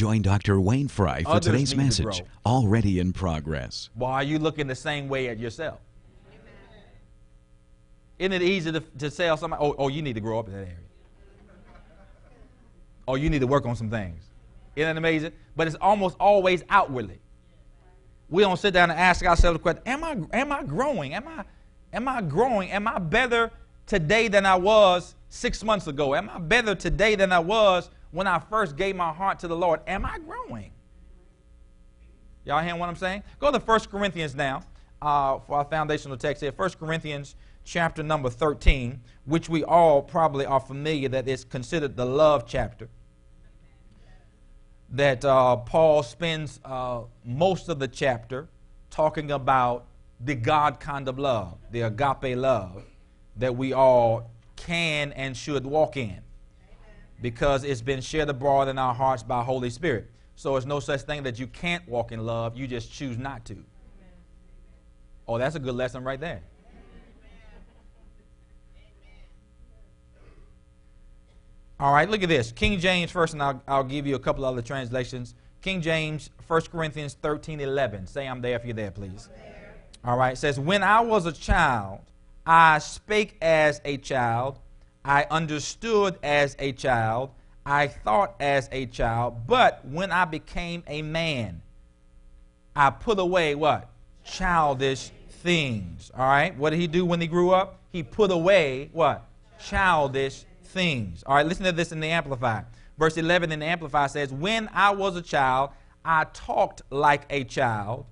Join Dr. Wayne Frye for Others today's message, already in progress. Why are you looking the same way at yourself? Isn't it easy to, to tell somebody, oh, oh, you need to grow up in that area? Or you need to work on some things. Isn't that amazing? But it's almost always outwardly. We don't sit down and ask ourselves the question, am I, am I growing? Am I, am I growing? Am I better today than I was six months ago? Am I better today than I was when I first gave my heart to the Lord? Am I growing? Y'all hearing what I'm saying? Go to 1 Corinthians now uh, for our foundational text here. 1 Corinthians chapter number 13, which we all probably are familiar that is considered the love chapter. That uh, Paul spends uh, most of the chapter talking about the God kind of love, the agape love that we all can and should walk in because it's been shared abroad in our hearts by Holy Spirit. So it's no such thing that you can't walk in love, you just choose not to. Oh, that's a good lesson right there. All right, look at this. King James first, and I'll, I'll give you a couple other translations. King James, 1 Corinthians 13 11. Say I'm there if you're there, please. All right, it says, When I was a child, I spake as a child, I understood as a child, I thought as a child, but when I became a man, I put away what? Childish things. All right, what did he do when he grew up? He put away what? Childish things. All right, listen to this in the Amplified. Verse 11 in the Amplified says, When I was a child, I talked like a child,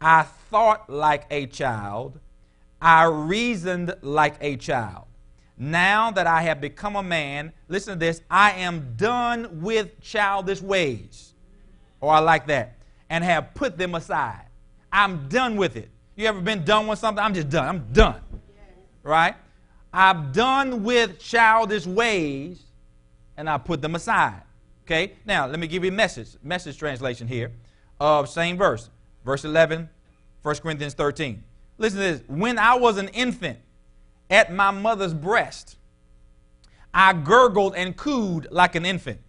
I thought like a child, I reasoned like a child. Now that I have become a man, listen to this, I am done with childish ways. Or I like that. And have put them aside. I'm done with it. You ever been done with something? I'm just done. I'm done. Right? I'm done with childish ways and I put them aside. Okay? Now, let me give you a message, message translation here of same verse. Verse 11, 1 Corinthians 13. Listen to this. When I was an infant at my mother's breast, I gurgled and cooed like an infant.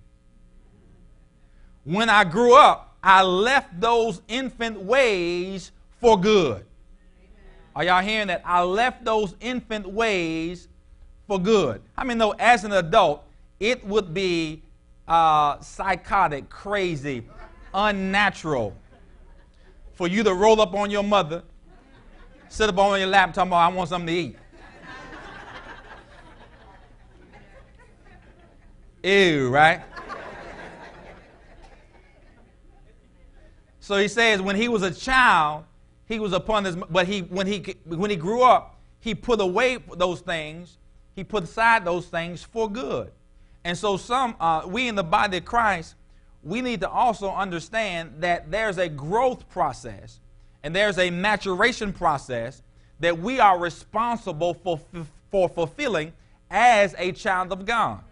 When I grew up, I left those infant ways for good. Are y'all hearing that? I left those infant ways for good. I mean, though, as an adult, it would be uh, psychotic, crazy, unnatural for you to roll up on your mother, sit up on your lap, talking about, I want something to eat. Ew, right? So he says when he was a child, he was upon this, but he when he when he grew up, he put away those things, he put aside those things for good. And so some uh, we in the body of Christ, we need to also understand that there's a growth process and there's a maturation process that we are responsible for for fulfilling as a child of God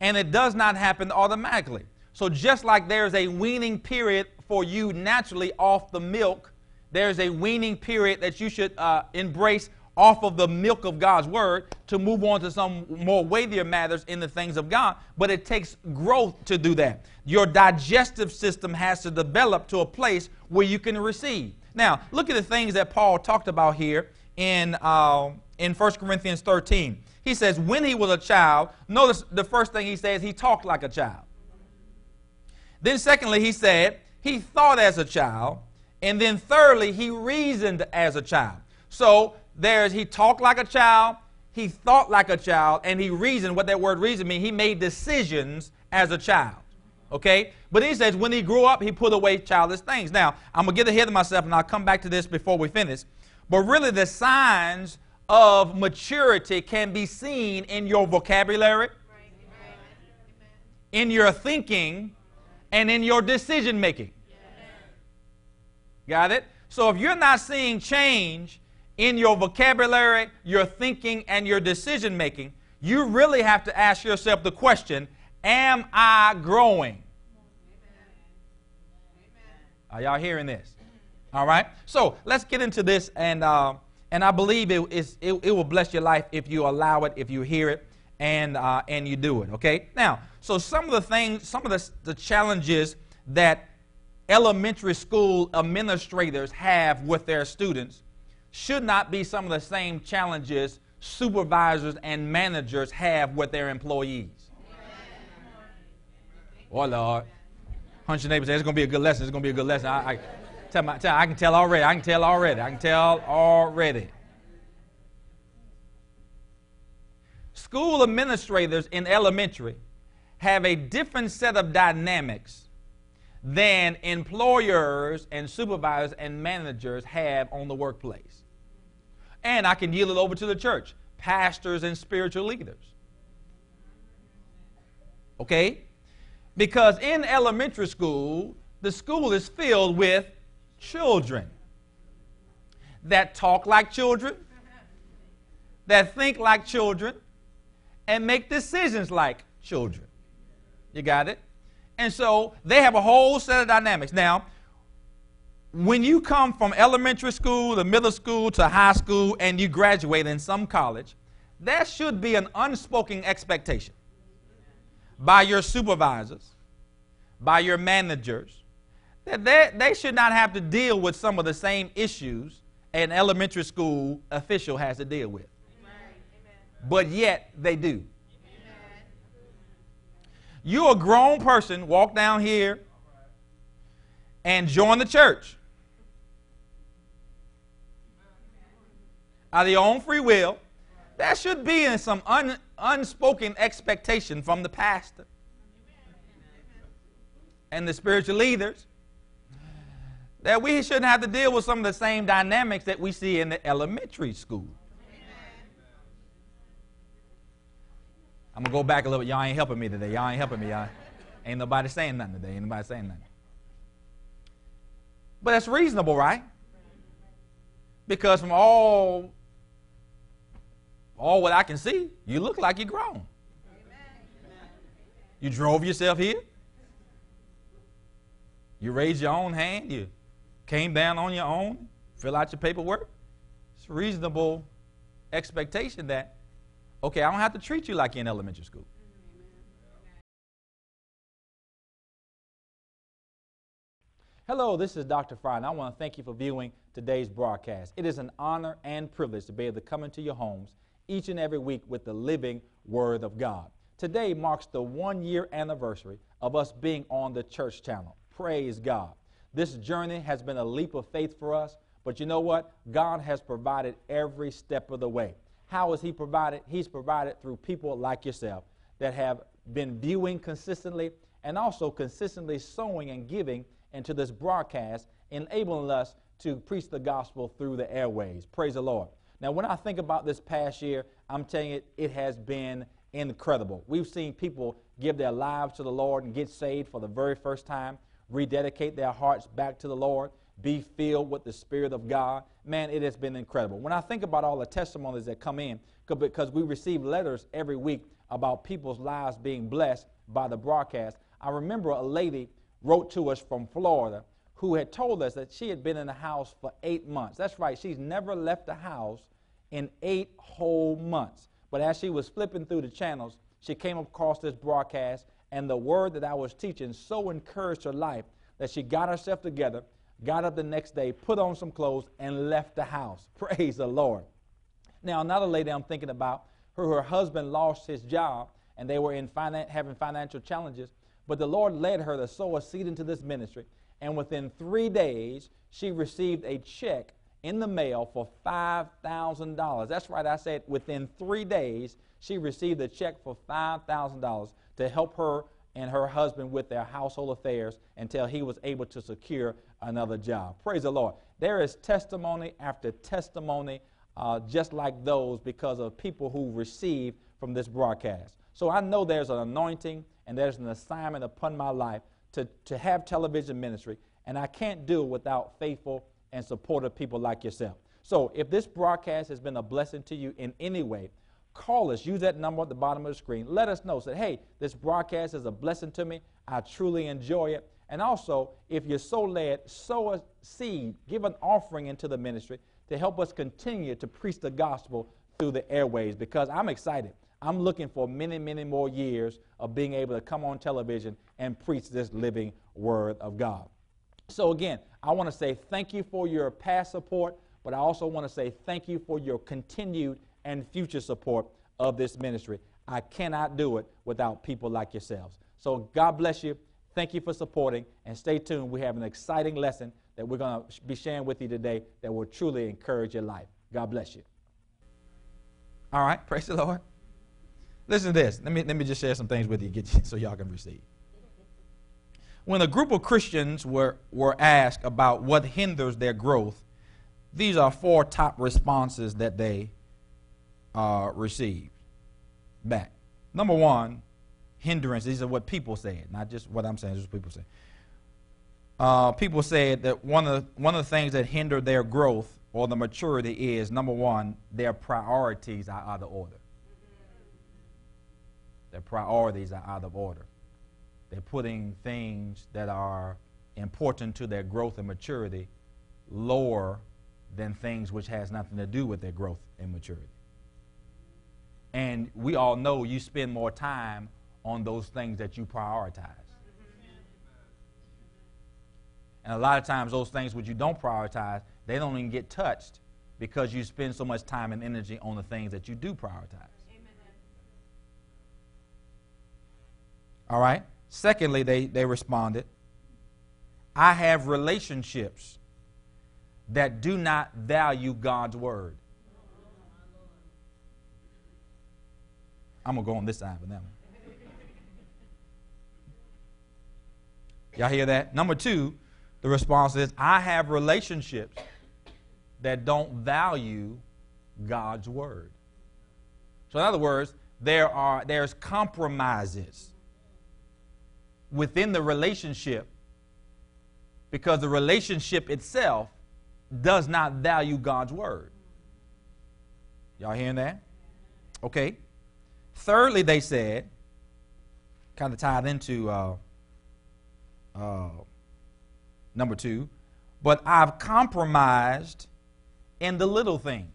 and it does not happen automatically. So, just like there's a weaning period for you naturally off the milk, there's a weaning period that you should uh, embrace off of the milk of God's word to move on to some more weightier matters in the things of God. But it takes growth to do that. Your digestive system has to develop to a place where you can receive. Now, look at the things that Paul talked about here in, uh, in 1 Corinthians 13. He says, when he was a child, notice the first thing he says, he talked like a child. Then, secondly, he said, he thought as a child. And then, thirdly, he reasoned as a child. So, there's he talked like a child, he thought like a child, and he reasoned. What that word reason means, he made decisions as a child. Okay? But he says when he grew up, he put away childish things. Now, I'm going to get ahead of myself and I'll come back to this before we finish. But really, the signs of maturity can be seen in your vocabulary, in your thinking, and in your decision making. Got it? So if you're not seeing change in your vocabulary, your thinking, and your decision making, you really have to ask yourself the question Am I growing? Are y'all hearing this? All right. So let's get into this, and uh, and I believe it, it, it will bless your life if you allow it, if you hear it, and uh, and you do it. Okay. Now, so some of the things, some of the, the challenges that elementary school administrators have with their students should not be some of the same challenges supervisors and managers have with their employees. Oh, Lord. Hunch your neighbor say, it's going to be a good lesson. It's going to be a good lesson. I, I, tell my, tell, I can tell already. I can tell already. I can tell already. School administrators in elementary have a different set of dynamics than employers and supervisors and managers have on the workplace. And I can yield it over to the church, pastors and spiritual leaders. Okay? Because in elementary school, the school is filled with children that talk like children, that think like children, and make decisions like children. You got it? And so they have a whole set of dynamics. Now, when you come from elementary school to middle school to high school and you graduate in some college, there should be an unspoken expectation by your supervisors, by your managers, that they, they should not have to deal with some of the same issues an elementary school official has to deal with. Amen. But yet they do. Amen. You're a grown person, walk down here and join the church. Out of your own free will, there should be in some un, unspoken expectation from the pastor and the spiritual leaders that we shouldn't have to deal with some of the same dynamics that we see in the elementary school. I'm gonna go back a little bit. Y'all ain't helping me today. Y'all ain't helping me. Y'all ain't nobody saying nothing today. Ain't nobody saying nothing. But that's reasonable, right? Because from all all what I can see, you look like you're grown. You drove yourself here. You raised your own hand. You came down on your own. Fill out your paperwork. It's reasonable expectation that, okay, I don't have to treat you like you're in elementary school. Hello, this is Dr. Frye, and I want to thank you for viewing today's broadcast. It is an honor and privilege to be able to come into your homes each and every week with the living Word of God. Today marks the one year anniversary of us being on the church channel. Praise God. This journey has been a leap of faith for us, but you know what? God has provided every step of the way. How has He provided? He's provided through people like yourself that have been viewing consistently and also consistently sowing and giving into this broadcast, enabling us to preach the gospel through the airways. Praise the Lord. Now, when I think about this past year, I'm telling you, it has been incredible. We've seen people give their lives to the Lord and get saved for the very first time, rededicate their hearts back to the Lord, be filled with the Spirit of God. Man, it has been incredible. When I think about all the testimonies that come in, because we receive letters every week about people's lives being blessed by the broadcast, I remember a lady wrote to us from Florida who had told us that she had been in the house for eight months. That's right, she's never left the house in eight whole months. But as she was flipping through the channels, she came across this broadcast, and the word that I was teaching so encouraged her life that she got herself together, got up the next day, put on some clothes, and left the house. Praise the Lord. Now, another lady I'm thinking about, her, her husband lost his job, and they were in finan- having financial challenges, but the Lord led her to sow a seed into this ministry and within three days, she received a check in the mail for $5,000. That's right, I said within three days, she received a check for $5,000 to help her and her husband with their household affairs until he was able to secure another job. Praise the Lord. There is testimony after testimony uh, just like those because of people who receive from this broadcast. So I know there's an anointing and there's an assignment upon my life to, to have television ministry, and I can't do it without faithful and supportive people like yourself. So if this broadcast has been a blessing to you in any way, call us. Use that number at the bottom of the screen. Let us know. Say, hey, this broadcast is a blessing to me. I truly enjoy it. And also, if you're so led, sow a seed, give an offering into the ministry to help us continue to preach the gospel through the airways because I'm excited. I'm looking for many, many more years of being able to come on television and preach this living word of God. So, again, I want to say thank you for your past support, but I also want to say thank you for your continued and future support of this ministry. I cannot do it without people like yourselves. So, God bless you. Thank you for supporting, and stay tuned. We have an exciting lesson that we're going to be sharing with you today that will truly encourage your life. God bless you. All right, praise the Lord. Listen to this. Let me, let me just share some things with you, get so y'all can receive. When a group of Christians were, were asked about what hinders their growth, these are four top responses that they uh, received back. Number one, hindrance. These are what people said, not just what I'm saying, just what people say. Uh, people said that one of, the, one of the things that hinder their growth or the maturity is number one, their priorities are out of order. Their priorities are out of order. They're putting things that are important to their growth and maturity lower than things which has nothing to do with their growth and maturity. And we all know you spend more time on those things that you prioritize. And a lot of times, those things which you don't prioritize, they don't even get touched because you spend so much time and energy on the things that you do prioritize. All right? Secondly, they, they responded I have relationships that do not value God's word. I'm going to go on this side for that one. Y'all hear that? Number two, the response is I have relationships that don't value God's word. So, in other words, there are there's compromises within the relationship because the relationship itself does not value God's word. Y'all hearing that? Okay. Thirdly, they said, kind of tied into uh, uh, number two, but I've compromised in the little things.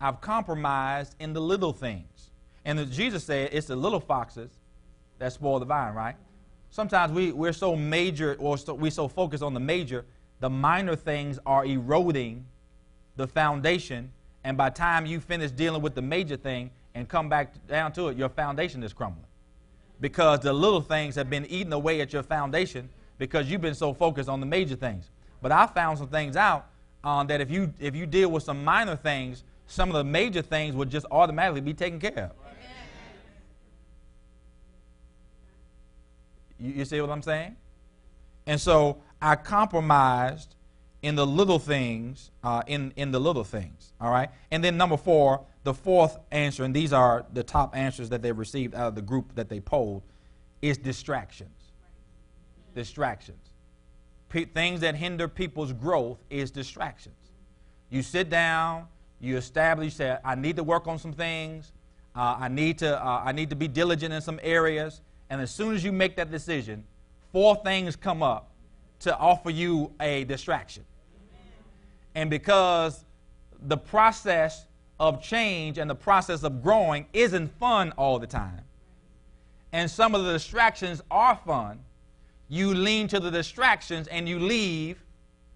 I've compromised in the little things. And Jesus said it's the little foxes that spoil the vine, right? Sometimes we, we're so major, or so, we're so focused on the major, the minor things are eroding the foundation. And by the time you finish dealing with the major thing and come back down to it, your foundation is crumbling. Because the little things have been eating away at your foundation because you've been so focused on the major things. But I found some things out um, that if you if you deal with some minor things, some of the major things would just automatically be taken care of. You, you see what I'm saying? And so I compromised in the little things, uh, in, in the little things. All right? And then number four, the fourth answer, and these are the top answers that they received out of the group that they polled, is distractions distractions. P- things that hinder people's growth is distractions. You sit down, you establish that I need to work on some things, uh, I, need to, uh, I need to be diligent in some areas, and as soon as you make that decision, four things come up to offer you a distraction. And because the process of change and the process of growing isn't fun all the time, and some of the distractions are fun, you lean to the distractions and you leave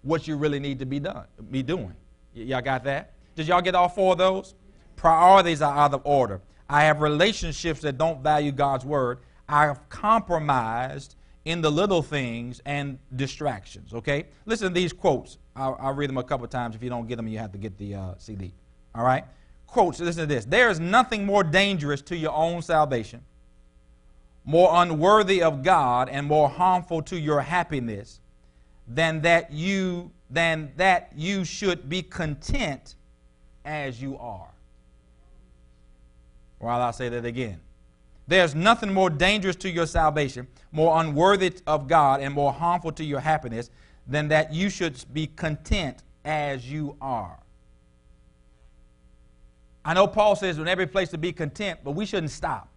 what you really need to be done, be doing. Y- y'all got that? Did y'all get all four of those? Priorities are out of order. I have relationships that don't value God's word. I have compromised in the little things and distractions. Okay? Listen to these quotes. I'll, I'll read them a couple times. If you don't get them, you have to get the uh, CD. All right? Quotes. Listen to this. There is nothing more dangerous to your own salvation more unworthy of God and more harmful to your happiness than that you than that you should be content as you are. Well, I'll say that again. There's nothing more dangerous to your salvation, more unworthy of God, and more harmful to your happiness than that you should be content as you are. I know Paul says in every place to be content, but we shouldn't stop.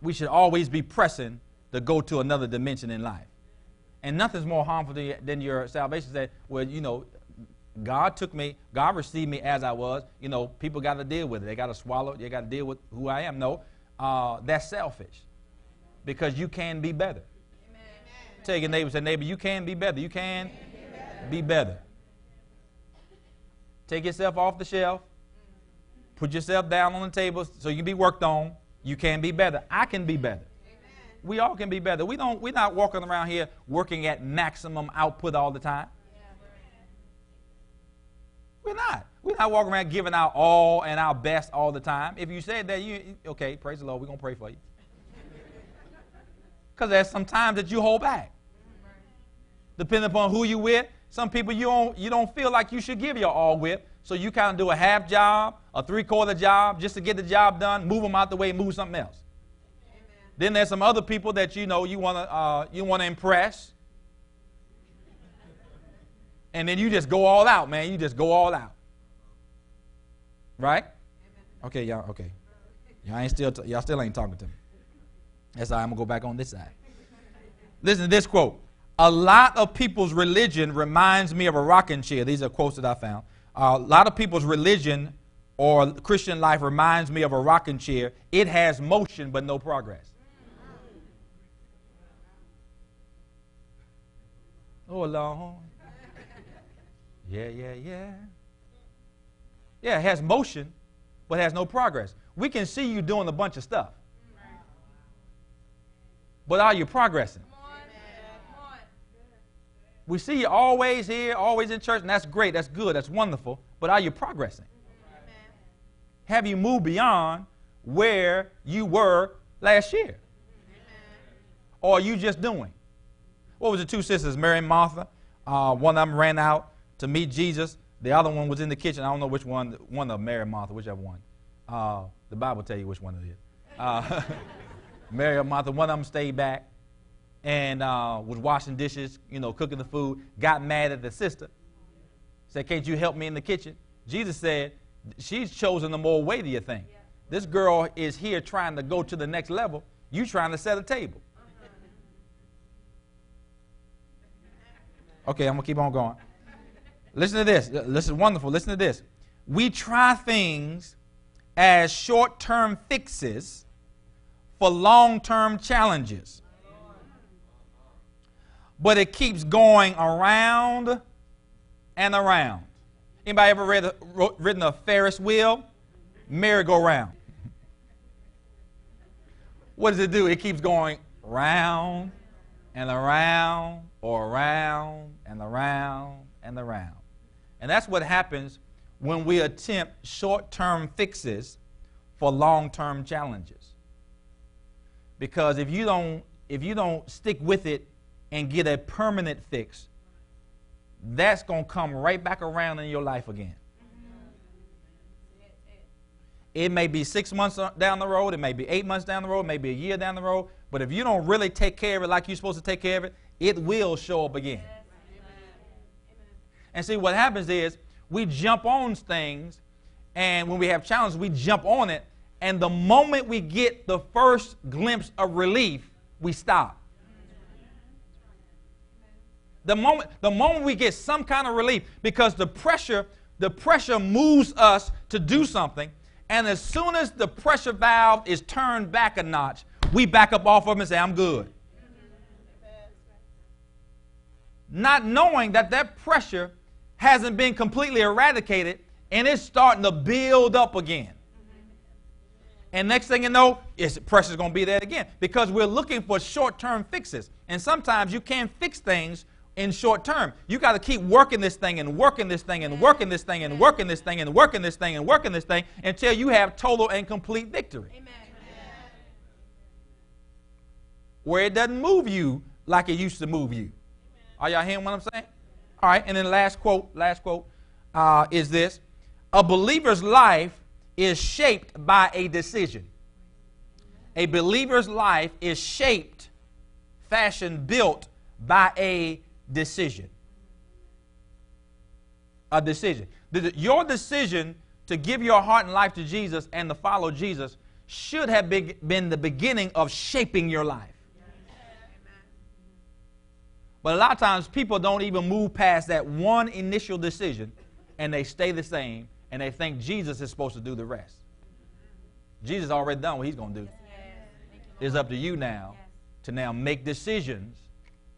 We should always be pressing to go to another dimension in life. And nothing's more harmful than your salvation. That, well, you know, God took me, God received me as I was. You know, people got to deal with it. They got to swallow it. They got to deal with who I am. No, uh, that's selfish because you can be better. Amen. Tell your neighbor, say, neighbor, you can be better. You can, be better. Take yourself off the shelf. Put yourself down on the table so you can be worked on. You can be better. I can be better. We all can be better. We don't, we're not walking around here working at maximum output all the time. We're not. We're not walking around giving out all and our best all the time. If you said that, you okay, praise the Lord, we're gonna pray for you. Because there's some times that you hold back. Depending upon who you with, some people you don't you don't feel like you should give your all with, so you kind of do a half job, a three quarter job, just to get the job done, move them out the way, move something else. Amen. Then there's some other people that you know you want to uh, you want to impress, and then you just go all out, man. You just go all out. Right? Okay, y'all. Okay, y'all ain't still t- y'all still ain't talking to me. That's why I'm gonna go back on this side. Listen to this quote. A lot of people's religion reminds me of a rocking chair. These are quotes that I found. A lot of people's religion or Christian life reminds me of a rocking chair. It has motion but no progress. Oh, Lord. Yeah, yeah, yeah. Yeah, it has motion, but has no progress. We can see you doing a bunch of stuff. But are you progressing? We see you always here, always in church, and that's great, that's good, that's wonderful. But are you progressing? Have you moved beyond where you were last year? Or are you just doing? What was the two sisters, Mary and Martha? Uh, one of them ran out to meet Jesus. The other one was in the kitchen. I don't know which one, one of Mary and Martha, whichever one. Uh, the Bible tell you which one it is. Uh, Mary and Martha, one of them stayed back and uh, was washing dishes, you know, cooking the food, got mad at the sister. Said, can't you help me in the kitchen? Jesus said, she's chosen the more weightier thing. Yeah. This girl is here trying to go to the next level. You trying to set a table. Okay, I'm going to keep on going. Listen to this. This is wonderful. Listen to this. We try things as short term fixes for long term challenges. But it keeps going around and around. Anybody ever read, wrote, written a Ferris wheel? Merry-go-round. What does it do? It keeps going round and around or around and around and around. And that's what happens when we attempt short term fixes for long term challenges. Because if you don't if you don't stick with it and get a permanent fix, that's going to come right back around in your life again. It may be six months uh, down the road, it may be eight months down the road, maybe a year down the road, but if you don't really take care of it like you're supposed to take care of it, it will show up again. And see, what happens is we jump on things, and when we have challenges, we jump on it, and the moment we get the first glimpse of relief, we stop. The moment, the moment we get some kind of relief, because the pressure, the pressure moves us to do something, and as soon as the pressure valve is turned back a notch, we back up off of them and say, I'm good. Not knowing that that pressure hasn't been completely eradicated and it's starting to build up again. And next thing you know, is pressure's going to be there again because we're looking for short-term fixes. And sometimes you can't fix things in short term. You got to keep working this thing and working this thing and working this thing and working this thing and working this thing and working this thing, and working this thing until you have total and complete victory. Amen. where it doesn't move you like it used to move you. Are y'all hearing what I'm saying? All right, and then last quote, last quote uh, is this: A believer's life is shaped by a decision. A believer's life is shaped, fashioned, built by a decision. A decision. Your decision to give your heart and life to Jesus and to follow Jesus should have been the beginning of shaping your life. But a lot of times people don't even move past that one initial decision and they stay the same and they think Jesus is supposed to do the rest. Jesus already done what he's going to do. It's up to you now to now make decisions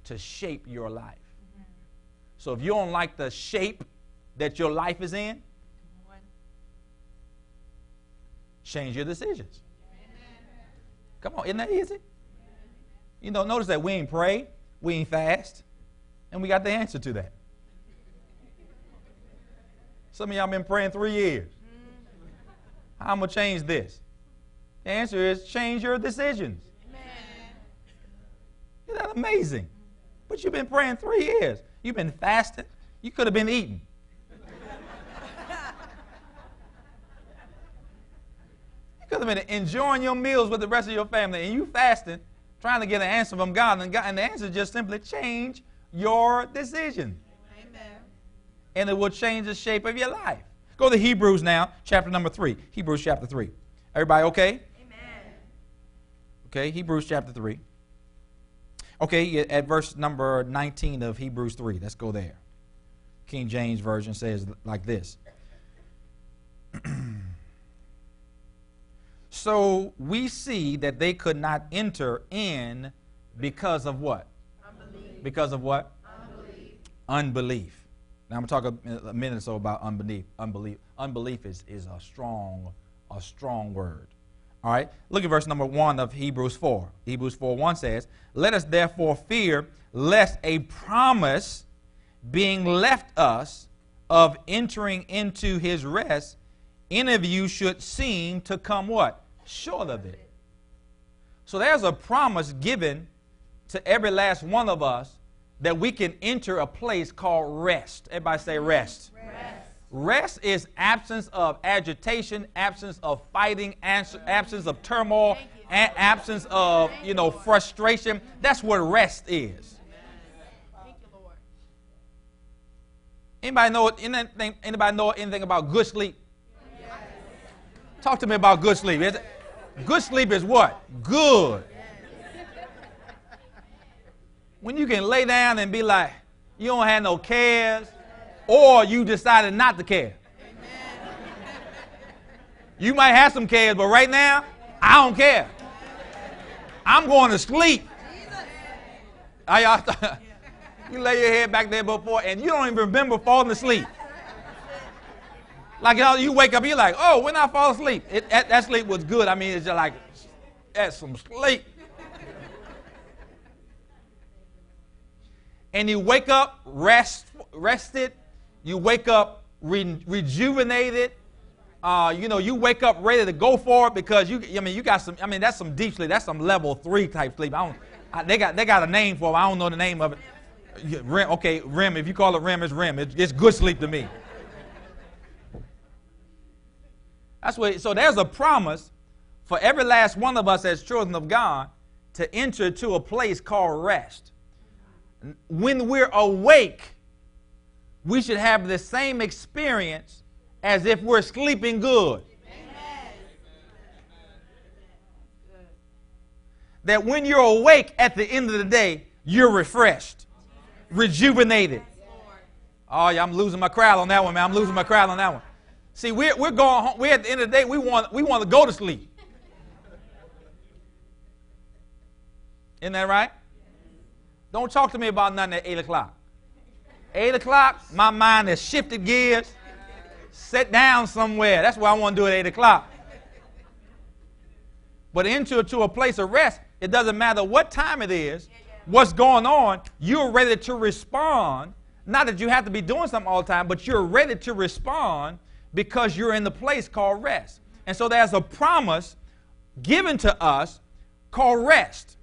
to shape your life. So if you don't like the shape that your life is in, change your decisions. Come on, isn't that easy? You know, notice that we ain't pray, we ain't fast, and we got the answer to that. Some of y'all been praying three years. How I'm gonna change this? The answer is change your decisions. Isn't that amazing? But you've been praying three years. You've been fasting. You could have been eating. you could have been enjoying your meals with the rest of your family, and you fasting, trying to get an answer from God, and, God, and the answer is just simply change your decision. Amen. And it will change the shape of your life. Go to Hebrews now, chapter number three. Hebrews chapter three. Everybody okay? Amen. Okay, Hebrews chapter three. Okay, at verse number 19 of Hebrews 3. Let's go there. King James Version says like this So we see that they could not enter in because of what? Unbelief. Because of what? Unbelief. Unbelief. Now I'm going to talk a, minute or so about unbelief. Unbelief. Unbelief is, is a strong, a strong word. All right, look at verse number 1 of Hebrews 4. Hebrews 4 1 says, Let us therefore fear lest a promise being left us of entering into his rest, any of you should seem to come what? Short of it. So there's a promise given to every last one of us that we can enter a place called rest. Everybody say rest. rest. Rest is absence of agitation, absence of fighting, absence of turmoil, absence of you know frustration. That's what rest is. Anybody know anything? Anybody know anything about good sleep? Talk to me about good sleep. Good sleep is what? Good. When you can lay down and be like, you don't have no cares, or you decided not to care. You might have some cares, but right now, I don't care. I'm going to sleep. you lay your head back there before, and you don't even remember falling asleep. Like you wake up, you're like, oh, when I fall asleep, it, that, that sleep was good. I mean, it's just like, that's some sleep. and you wake up rest, rested, you wake up re- rejuvenated. Uh, you know, you wake up ready to go for it because you. I mean, you got some. I mean, that's some deep sleep. That's some level three type sleep. I don't. I, they got they got a name for it. I don't know the name of it. REM, okay, REM. If you call it REM, it's REM. It, it's good sleep to me. That's what. So there's a promise for every last one of us as children of God to enter to a place called rest. When we're awake, we should have the same experience as if we're sleeping good. That when you're awake at the end of the day, you're refreshed, rejuvenated. Oh, yeah, I'm losing my crowd on that one, man. I'm losing my crowd on that one. See, we're, we're going home. We're at the end of the day, we want, we want to go to sleep. Isn't that right? Don't talk to me about nothing at 8 o'clock. 8 o'clock, my mind has shifted gears. Sit down somewhere. That's what I want to do at 8 o'clock. But into to a place of rest, it doesn't matter what time it is, what's going on, you're ready to respond. Not that you have to be doing something all the time, but you're ready to respond because you're in the place called rest. And so there's a promise given to us called rest.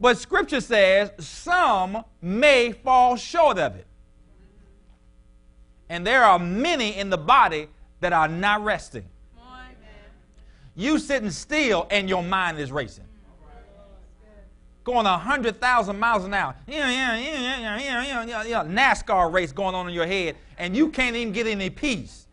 But scripture says some may fall short of it. And there are many in the body that are not resting. You sitting still and your mind is racing. Going 100,000 miles an hour. Yeah, yeah, yeah, yeah, yeah, yeah, yeah, yeah. NASCAR race going on in your head, and you can't even get any peace.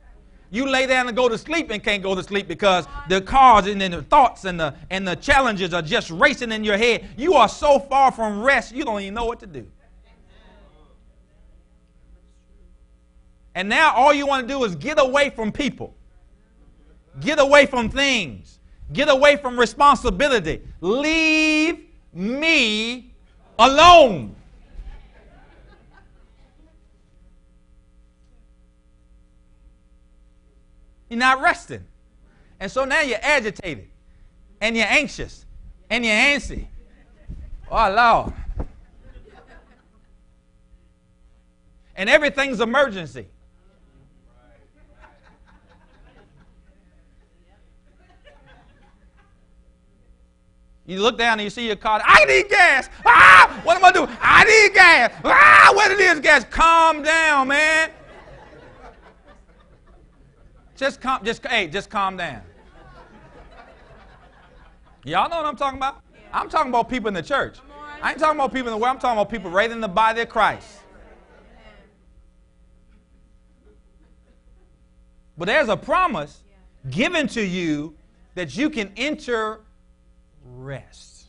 You lay down and go to sleep and can't go to sleep because the cars and the thoughts and the, and the challenges are just racing in your head. You are so far from rest, you don't even know what to do. And now all you want to do is get away from people, get away from things, get away from responsibility. Leave me alone. You're not resting. And so now you're agitated and you're anxious and you're antsy. Oh, Lord. And everything's emergency. You look down and you see your car. I need gas. Ah, what am I doing? I need gas. Ah, what it is, gas? Calm down, man. Just calm, just hey, just calm down. Y'all know what I'm talking about? I'm talking about people in the church. I ain't talking about people in the world. I'm talking about people right in the body of Christ. But there's a promise given to you that you can enter rest.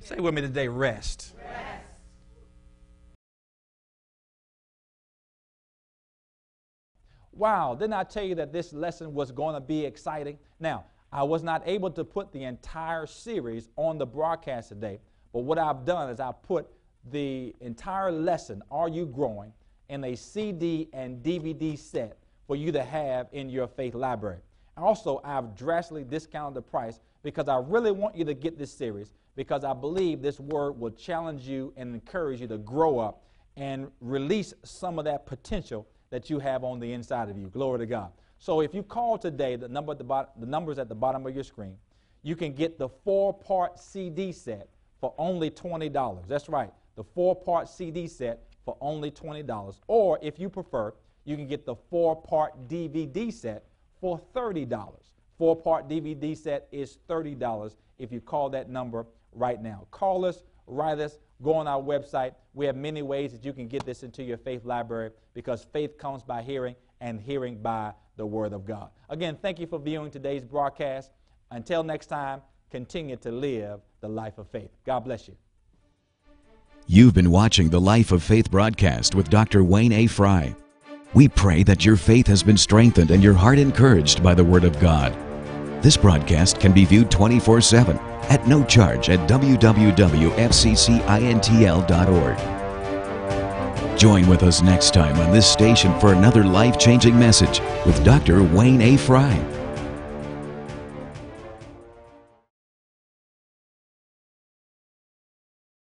Say with me today, rest. Wow, didn't I tell you that this lesson was going to be exciting? Now, I was not able to put the entire series on the broadcast today, but what I've done is I've put the entire lesson, Are You Growing, in a CD and DVD set for you to have in your faith library. Also, I've drastically discounted the price because I really want you to get this series because I believe this word will challenge you and encourage you to grow up and release some of that potential that you have on the inside of you. Glory to God. So if you call today, the number at the bottom, the numbers at the bottom of your screen, you can get the four-part CD set for only $20. That's right, the four-part CD set for only $20. Or if you prefer, you can get the four-part DVD set for $30. Four-part DVD set is $30 if you call that number right now. Call us, write us, go on our website. We have many ways that you can get this into your faith library because faith comes by hearing and hearing by the Word of God. Again, thank you for viewing today's broadcast. Until next time, continue to live the life of faith. God bless you. You've been watching the Life of Faith broadcast with Dr. Wayne A. Frye. We pray that your faith has been strengthened and your heart encouraged by the Word of God. This broadcast can be viewed 24 7 at no charge at www.fccintl.org. Join with us next time on this station for another life changing message with Dr. Wayne A. Frye.